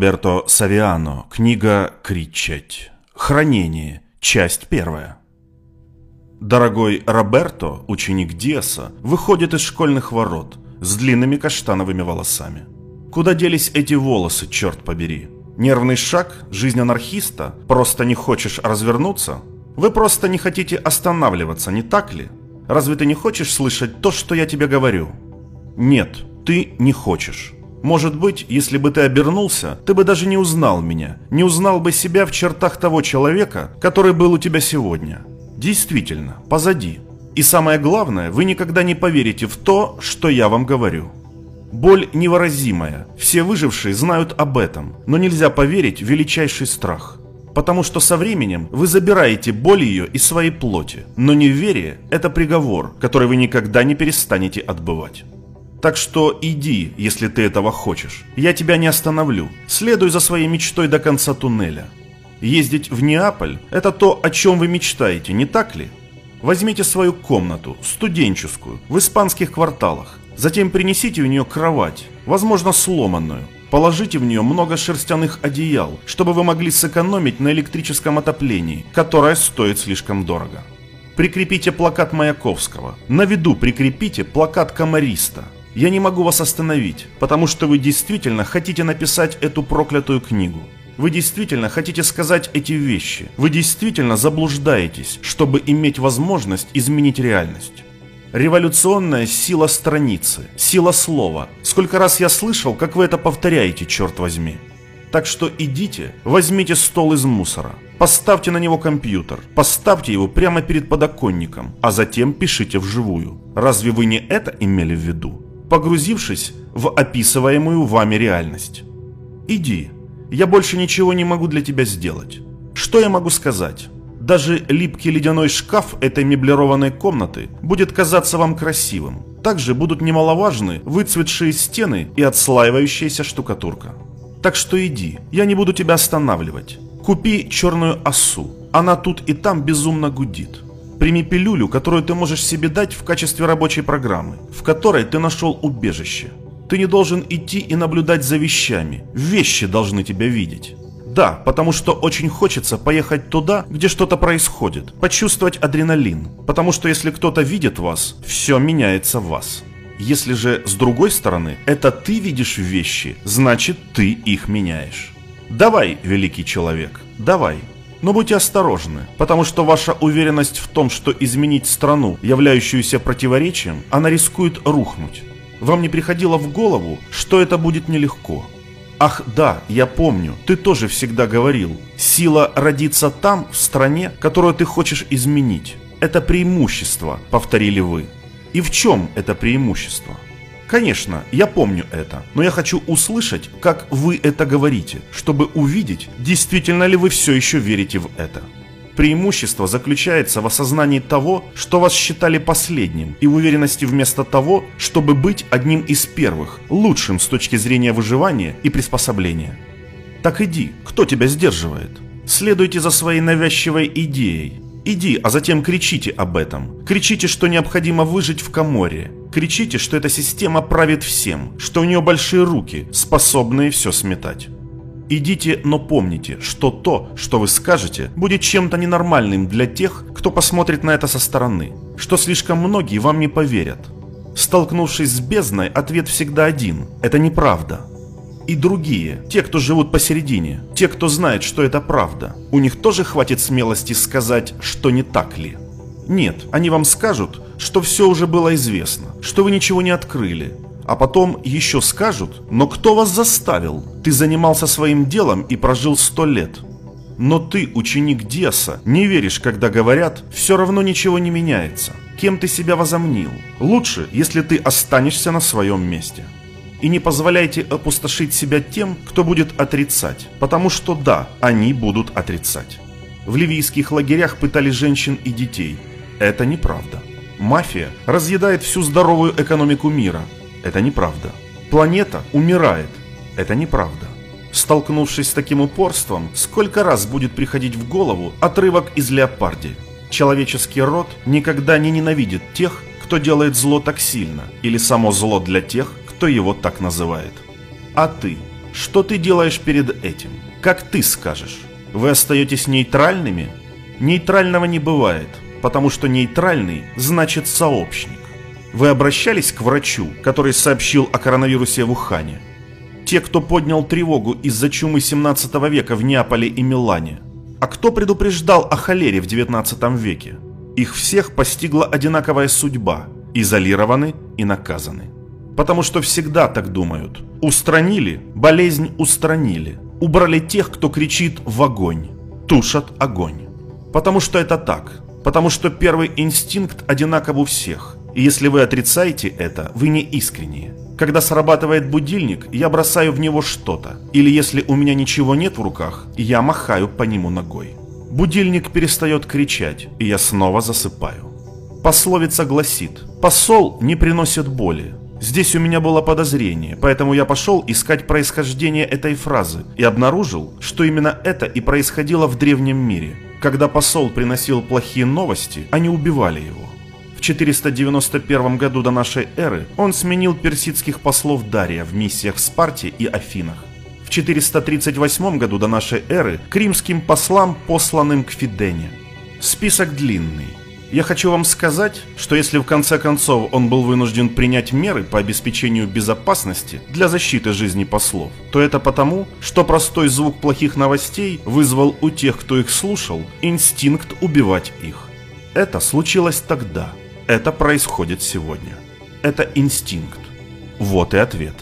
Роберто Савиано. Книга «Кричать». Хранение. Часть первая. Дорогой Роберто, ученик Диаса, выходит из школьных ворот с длинными каштановыми волосами. Куда делись эти волосы, черт побери? Нервный шаг, жизнь анархиста? Просто не хочешь развернуться? Вы просто не хотите останавливаться, не так ли? Разве ты не хочешь слышать то, что я тебе говорю? Нет, ты не хочешь. Может быть, если бы ты обернулся, ты бы даже не узнал меня, не узнал бы себя в чертах того человека, который был у тебя сегодня. Действительно, позади. И самое главное, вы никогда не поверите в то, что я вам говорю. Боль невыразимая, все выжившие знают об этом, но нельзя поверить в величайший страх. Потому что со временем вы забираете боль ее из своей плоти, но неверие – это приговор, который вы никогда не перестанете отбывать. Так что иди, если ты этого хочешь. Я тебя не остановлю. Следуй за своей мечтой до конца туннеля. Ездить в Неаполь – это то, о чем вы мечтаете, не так ли? Возьмите свою комнату, студенческую, в испанских кварталах. Затем принесите в нее кровать, возможно сломанную. Положите в нее много шерстяных одеял, чтобы вы могли сэкономить на электрическом отоплении, которое стоит слишком дорого. Прикрепите плакат Маяковского. На виду прикрепите плакат Комариста – я не могу вас остановить, потому что вы действительно хотите написать эту проклятую книгу. Вы действительно хотите сказать эти вещи. Вы действительно заблуждаетесь, чтобы иметь возможность изменить реальность. Революционная сила страницы, сила слова. Сколько раз я слышал, как вы это повторяете, черт возьми. Так что идите, возьмите стол из мусора, поставьте на него компьютер, поставьте его прямо перед подоконником, а затем пишите вживую. Разве вы не это имели в виду? Погрузившись в описываемую вами реальность. Иди, я больше ничего не могу для тебя сделать. Что я могу сказать? Даже липкий ледяной шкаф этой меблированной комнаты будет казаться вам красивым. Также будут немаловажны выцветшие стены и отслаивающаяся штукатурка. Так что иди, я не буду тебя останавливать. Купи черную осу, она тут и там безумно гудит. Прими пилюлю, которую ты можешь себе дать в качестве рабочей программы, в которой ты нашел убежище. Ты не должен идти и наблюдать за вещами. Вещи должны тебя видеть. Да, потому что очень хочется поехать туда, где что-то происходит, почувствовать адреналин. Потому что если кто-то видит вас, все меняется в вас. Если же с другой стороны, это ты видишь вещи, значит ты их меняешь. Давай, великий человек, давай. Но будьте осторожны, потому что ваша уверенность в том, что изменить страну, являющуюся противоречием, она рискует рухнуть. Вам не приходило в голову, что это будет нелегко. Ах да, я помню, ты тоже всегда говорил, сила родится там, в стране, которую ты хочешь изменить. Это преимущество, повторили вы. И в чем это преимущество? Конечно, я помню это, но я хочу услышать, как вы это говорите, чтобы увидеть, действительно ли вы все еще верите в это. Преимущество заключается в осознании того, что вас считали последним, и в уверенности вместо того, чтобы быть одним из первых, лучшим с точки зрения выживания и приспособления. Так иди, кто тебя сдерживает? Следуйте за своей навязчивой идеей. Иди, а затем кричите об этом. Кричите, что необходимо выжить в Каморе. Кричите, что эта система правит всем, что у нее большие руки, способные все сметать. Идите, но помните, что то, что вы скажете, будет чем-то ненормальным для тех, кто посмотрит на это со стороны, что слишком многие вам не поверят. Столкнувшись с бездной, ответ всегда один – это неправда. И другие, те, кто живут посередине, те, кто знает, что это правда, у них тоже хватит смелости сказать, что не так ли. Нет, они вам скажут, что все уже было известно, что вы ничего не открыли. А потом еще скажут, но кто вас заставил? Ты занимался своим делом и прожил сто лет. Но ты, ученик Деса, не веришь, когда говорят, все равно ничего не меняется. Кем ты себя возомнил? Лучше, если ты останешься на своем месте. И не позволяйте опустошить себя тем, кто будет отрицать, потому что да, они будут отрицать. В ливийских лагерях пытали женщин и детей, это неправда. Мафия разъедает всю здоровую экономику мира. Это неправда. Планета умирает. Это неправда. Столкнувшись с таким упорством, сколько раз будет приходить в голову отрывок из Леопарди? Человеческий род никогда не ненавидит тех, кто делает зло так сильно, или само зло для тех, кто его так называет. А ты? Что ты делаешь перед этим? Как ты скажешь? Вы остаетесь нейтральными? Нейтрального не бывает, потому что нейтральный значит сообщник. Вы обращались к врачу, который сообщил о коронавирусе в Ухане? Те, кто поднял тревогу из-за чумы 17 века в Неаполе и Милане. А кто предупреждал о холере в 19 веке? Их всех постигла одинаковая судьба – изолированы и наказаны. Потому что всегда так думают. Устранили – болезнь устранили. Убрали тех, кто кричит в огонь. Тушат огонь. Потому что это так. Потому что первый инстинкт одинаков у всех. И если вы отрицаете это, вы не искренние. Когда срабатывает будильник, я бросаю в него что-то. Или если у меня ничего нет в руках, я махаю по нему ногой. Будильник перестает кричать, и я снова засыпаю. Пословица гласит «Посол не приносит боли». Здесь у меня было подозрение, поэтому я пошел искать происхождение этой фразы и обнаружил, что именно это и происходило в древнем мире. Когда посол приносил плохие новости, они убивали его. В 491 году до нашей эры он сменил персидских послов Дария в миссиях в Спарте и Афинах. В 438 году до нашей эры к римским послам, посланным к Фидене. Список длинный. Я хочу вам сказать, что если в конце концов он был вынужден принять меры по обеспечению безопасности для защиты жизни послов, то это потому, что простой звук плохих новостей вызвал у тех, кто их слушал, инстинкт убивать их. Это случилось тогда – это происходит сегодня. Это инстинкт. Вот и ответ.